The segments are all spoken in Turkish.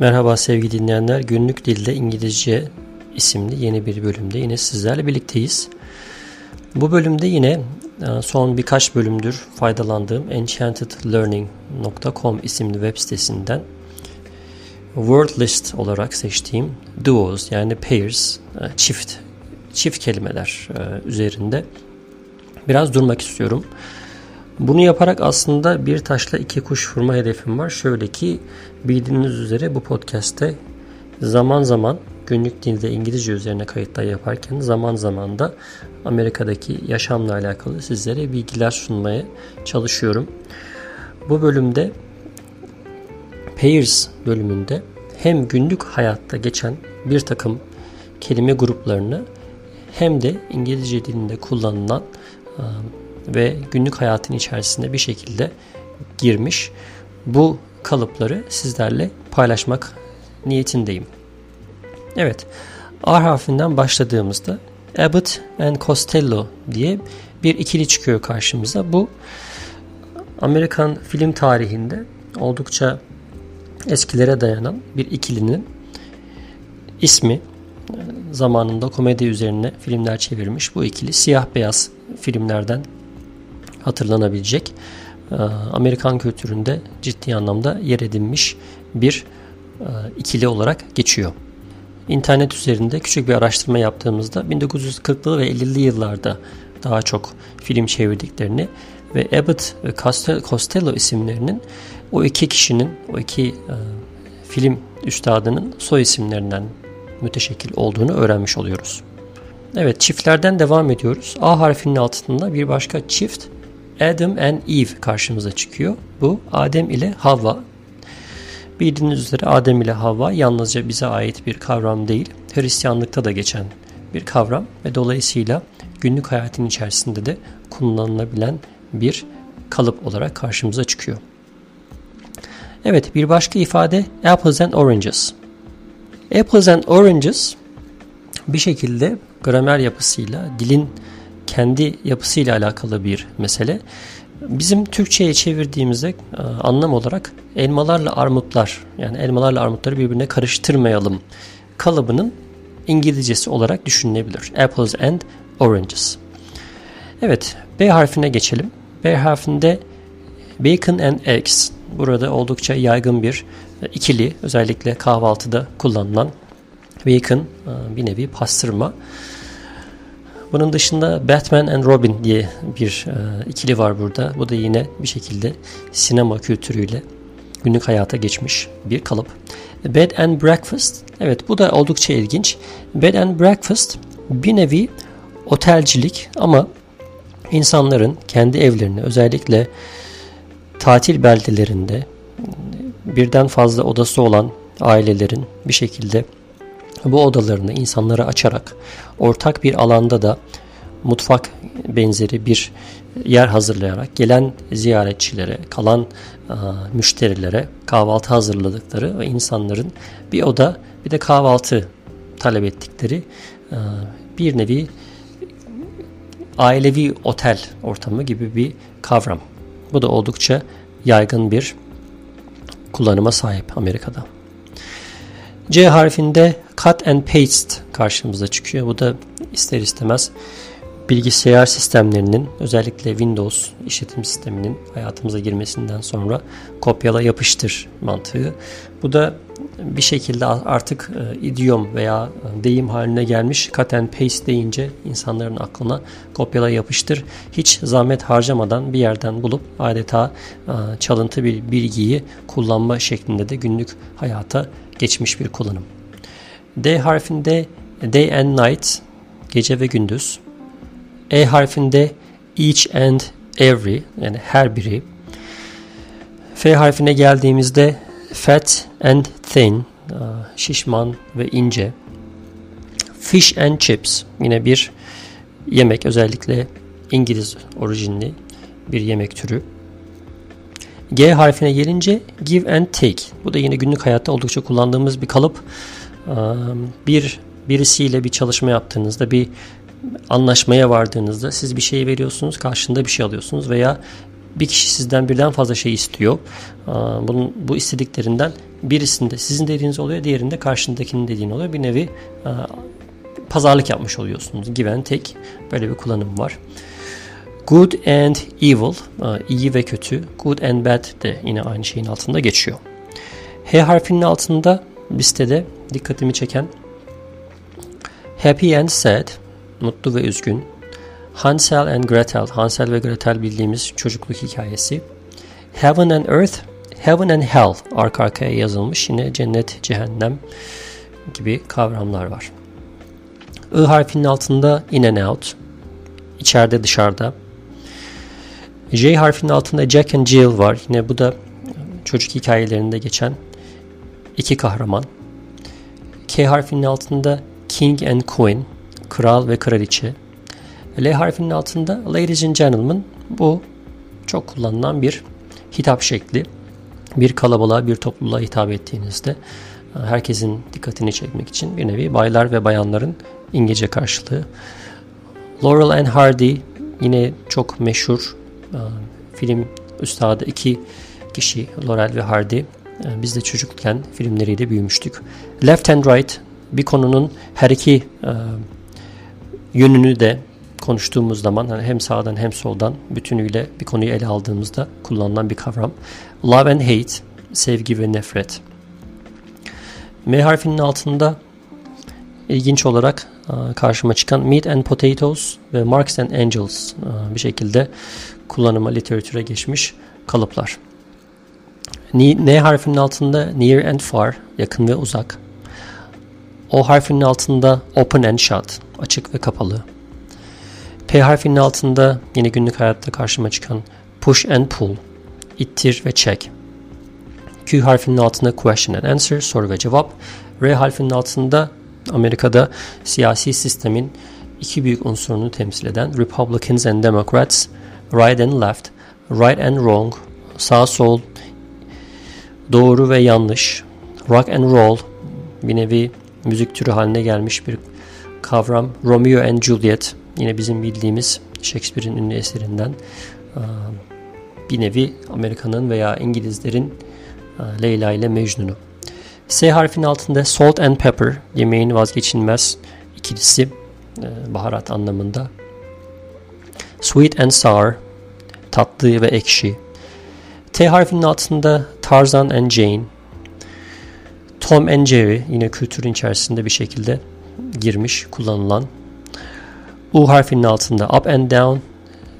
Merhaba sevgili dinleyenler. Günlük Dilde İngilizce isimli yeni bir bölümde yine sizlerle birlikteyiz. Bu bölümde yine e, son birkaç bölümdür faydalandığım enchantedlearning.com isimli web sitesinden word list olarak seçtiğim duos yani pairs, e, çift çift kelimeler e, üzerinde biraz durmak istiyorum. Bunu yaparak aslında bir taşla iki kuş vurma hedefim var. Şöyle ki bildiğiniz üzere bu podcast'te zaman zaman günlük dilde İngilizce üzerine kayıtlar yaparken zaman zaman da Amerika'daki yaşamla alakalı sizlere bilgiler sunmaya çalışıyorum. Bu bölümde Pairs bölümünde hem günlük hayatta geçen bir takım kelime gruplarını hem de İngilizce dilinde kullanılan ve günlük hayatın içerisinde bir şekilde girmiş bu kalıpları sizlerle paylaşmak niyetindeyim. Evet, A harfinden başladığımızda Abbott and Costello diye bir ikili çıkıyor karşımıza. Bu Amerikan film tarihinde oldukça eskilere dayanan bir ikilinin ismi zamanında komedi üzerine filmler çevirmiş. Bu ikili siyah beyaz filmlerden hatırlanabilecek e, Amerikan kültüründe ciddi anlamda yer edinmiş bir e, ikili olarak geçiyor. İnternet üzerinde küçük bir araştırma yaptığımızda 1940'lı ve 50'li yıllarda daha çok film çevirdiklerini ve Abbott ve Costello isimlerinin o iki kişinin, o iki e, film üstadının soy isimlerinden müteşekkil olduğunu öğrenmiş oluyoruz. Evet çiftlerden devam ediyoruz. A harfinin altında bir başka çift Adam and Eve karşımıza çıkıyor. Bu Adem ile Havva. Bildiğiniz üzere Adem ile Havva yalnızca bize ait bir kavram değil, Hristiyanlıkta da geçen bir kavram ve dolayısıyla günlük hayatın içerisinde de kullanılabilen bir kalıp olarak karşımıza çıkıyor. Evet bir başka ifade apples and oranges. Apples and oranges bir şekilde gramer yapısıyla dilin kendi yapısıyla alakalı bir mesele. Bizim Türkçe'ye çevirdiğimizde e, anlam olarak elmalarla armutlar yani elmalarla armutları birbirine karıştırmayalım kalıbının İngilizcesi olarak düşünülebilir. Apples and oranges. Evet B harfine geçelim. B harfinde bacon and eggs. Burada oldukça yaygın bir e, ikili özellikle kahvaltıda kullanılan bacon e, bir nevi pastırma. Bunun dışında Batman and Robin diye bir e, ikili var burada. Bu da yine bir şekilde sinema kültürüyle günlük hayata geçmiş bir kalıp. Bed and Breakfast. Evet bu da oldukça ilginç. Bed and Breakfast bir nevi otelcilik ama insanların kendi evlerini özellikle tatil beldelerinde birden fazla odası olan ailelerin bir şekilde bu odalarını insanlara açarak ortak bir alanda da mutfak benzeri bir yer hazırlayarak gelen ziyaretçilere, kalan müşterilere kahvaltı hazırladıkları ve insanların bir oda bir de kahvaltı talep ettikleri bir nevi ailevi otel ortamı gibi bir kavram. Bu da oldukça yaygın bir kullanıma sahip Amerika'da. C harfinde cut and paste karşımıza çıkıyor. Bu da ister istemez bilgisayar sistemlerinin özellikle Windows işletim sisteminin hayatımıza girmesinden sonra kopyala yapıştır mantığı. Bu da bir şekilde artık e, idiom veya e, deyim haline gelmiş cut and paste deyince insanların aklına kopyala yapıştır. Hiç zahmet harcamadan bir yerden bulup adeta e, çalıntı bir bilgiyi kullanma şeklinde de günlük hayata geçmiş bir kullanım. D harfinde day and night gece ve gündüz. E harfinde each and every yani her biri. F harfine geldiğimizde fat and thin şişman ve ince. Fish and chips yine bir yemek özellikle İngiliz orijinli bir yemek türü. G harfine gelince give and take. Bu da yine günlük hayatta oldukça kullandığımız bir kalıp. Bir birisiyle bir çalışma yaptığınızda bir anlaşmaya vardığınızda siz bir şey veriyorsunuz karşında bir şey alıyorsunuz veya bir kişi sizden birden fazla şey istiyor. Bunun bu istediklerinden birisinde sizin dediğiniz oluyor, diğerinde karşındakinin dediğin oluyor. Bir nevi pazarlık yapmış oluyorsunuz. Give and take böyle bir kullanım var. Good and evil, iyi ve kötü. Good and bad de yine aynı şeyin altında geçiyor. H harfinin altında listede dikkatimi çeken Happy and sad, mutlu ve üzgün. Hansel and Gretel, Hansel ve Gretel bildiğimiz çocukluk hikayesi. Heaven and Earth, Heaven and Hell arka arkaya yazılmış. Yine cennet, cehennem gibi kavramlar var. I harfinin altında in and out, içeride dışarıda. J harfinin altında Jack and Jill var. Yine bu da çocuk hikayelerinde geçen iki kahraman. K harfinin altında King and Queen, kral ve kraliçe. L harfinin altında Ladies and Gentlemen bu çok kullanılan bir hitap şekli. Bir kalabalığa, bir topluluğa hitap ettiğinizde e, herkesin dikkatini çekmek için bir nevi baylar ve bayanların İngilizce karşılığı. Laurel and Hardy yine çok meşhur e, film üstadı iki kişi Laurel ve Hardy. E, biz de çocukken filmleriyle büyümüştük. Left and Right bir konunun her iki yönünü de konuştuğumuz zaman hani hem sağdan hem soldan bütünüyle bir konuyu ele aldığımızda kullanılan bir kavram. Love and hate, sevgi ve nefret. M harfinin altında ilginç olarak e, karşıma çıkan Meat and Potatoes ve Marks and Angels e, bir şekilde kullanıma literatüre geçmiş kalıplar. N harfinin altında near and far, yakın ve uzak. O harfinin altında open and shut, açık ve kapalı. P harfinin altında yine günlük hayatta karşıma çıkan push and pull, ittir ve check. Q harfinin altında question and answer, soru ve cevap. R harfinin altında Amerika'da siyasi sistemin iki büyük unsurunu temsil eden Republicans and Democrats, right and left, right and wrong, sağ sol, doğru ve yanlış, rock and roll, bir nevi müzik türü haline gelmiş bir kavram. Romeo and Juliet, Yine bizim bildiğimiz Shakespeare'in ünlü eserinden bir nevi Amerika'nın veya İngilizlerin Leyla ile Mecnun'u. S harfinin altında salt and pepper yemeğin vazgeçilmez ikilisi baharat anlamında. Sweet and sour tatlı ve ekşi. T harfinin altında Tarzan and Jane. Tom and Jerry yine kültürün içerisinde bir şekilde girmiş, kullanılan U harfinin altında up and down,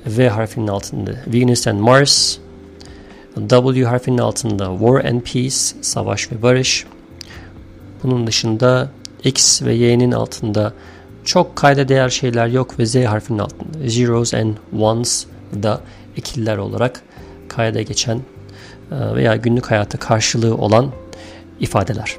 V harfinin altında Venus and Mars, W harfinin altında War and Peace, savaş ve barış. Bunun dışında X ve Y'nin altında çok kayda değer şeyler yok ve Z harfinin altında zeros and ones da ekiller olarak kayda geçen e, veya günlük hayata karşılığı olan ifadeler.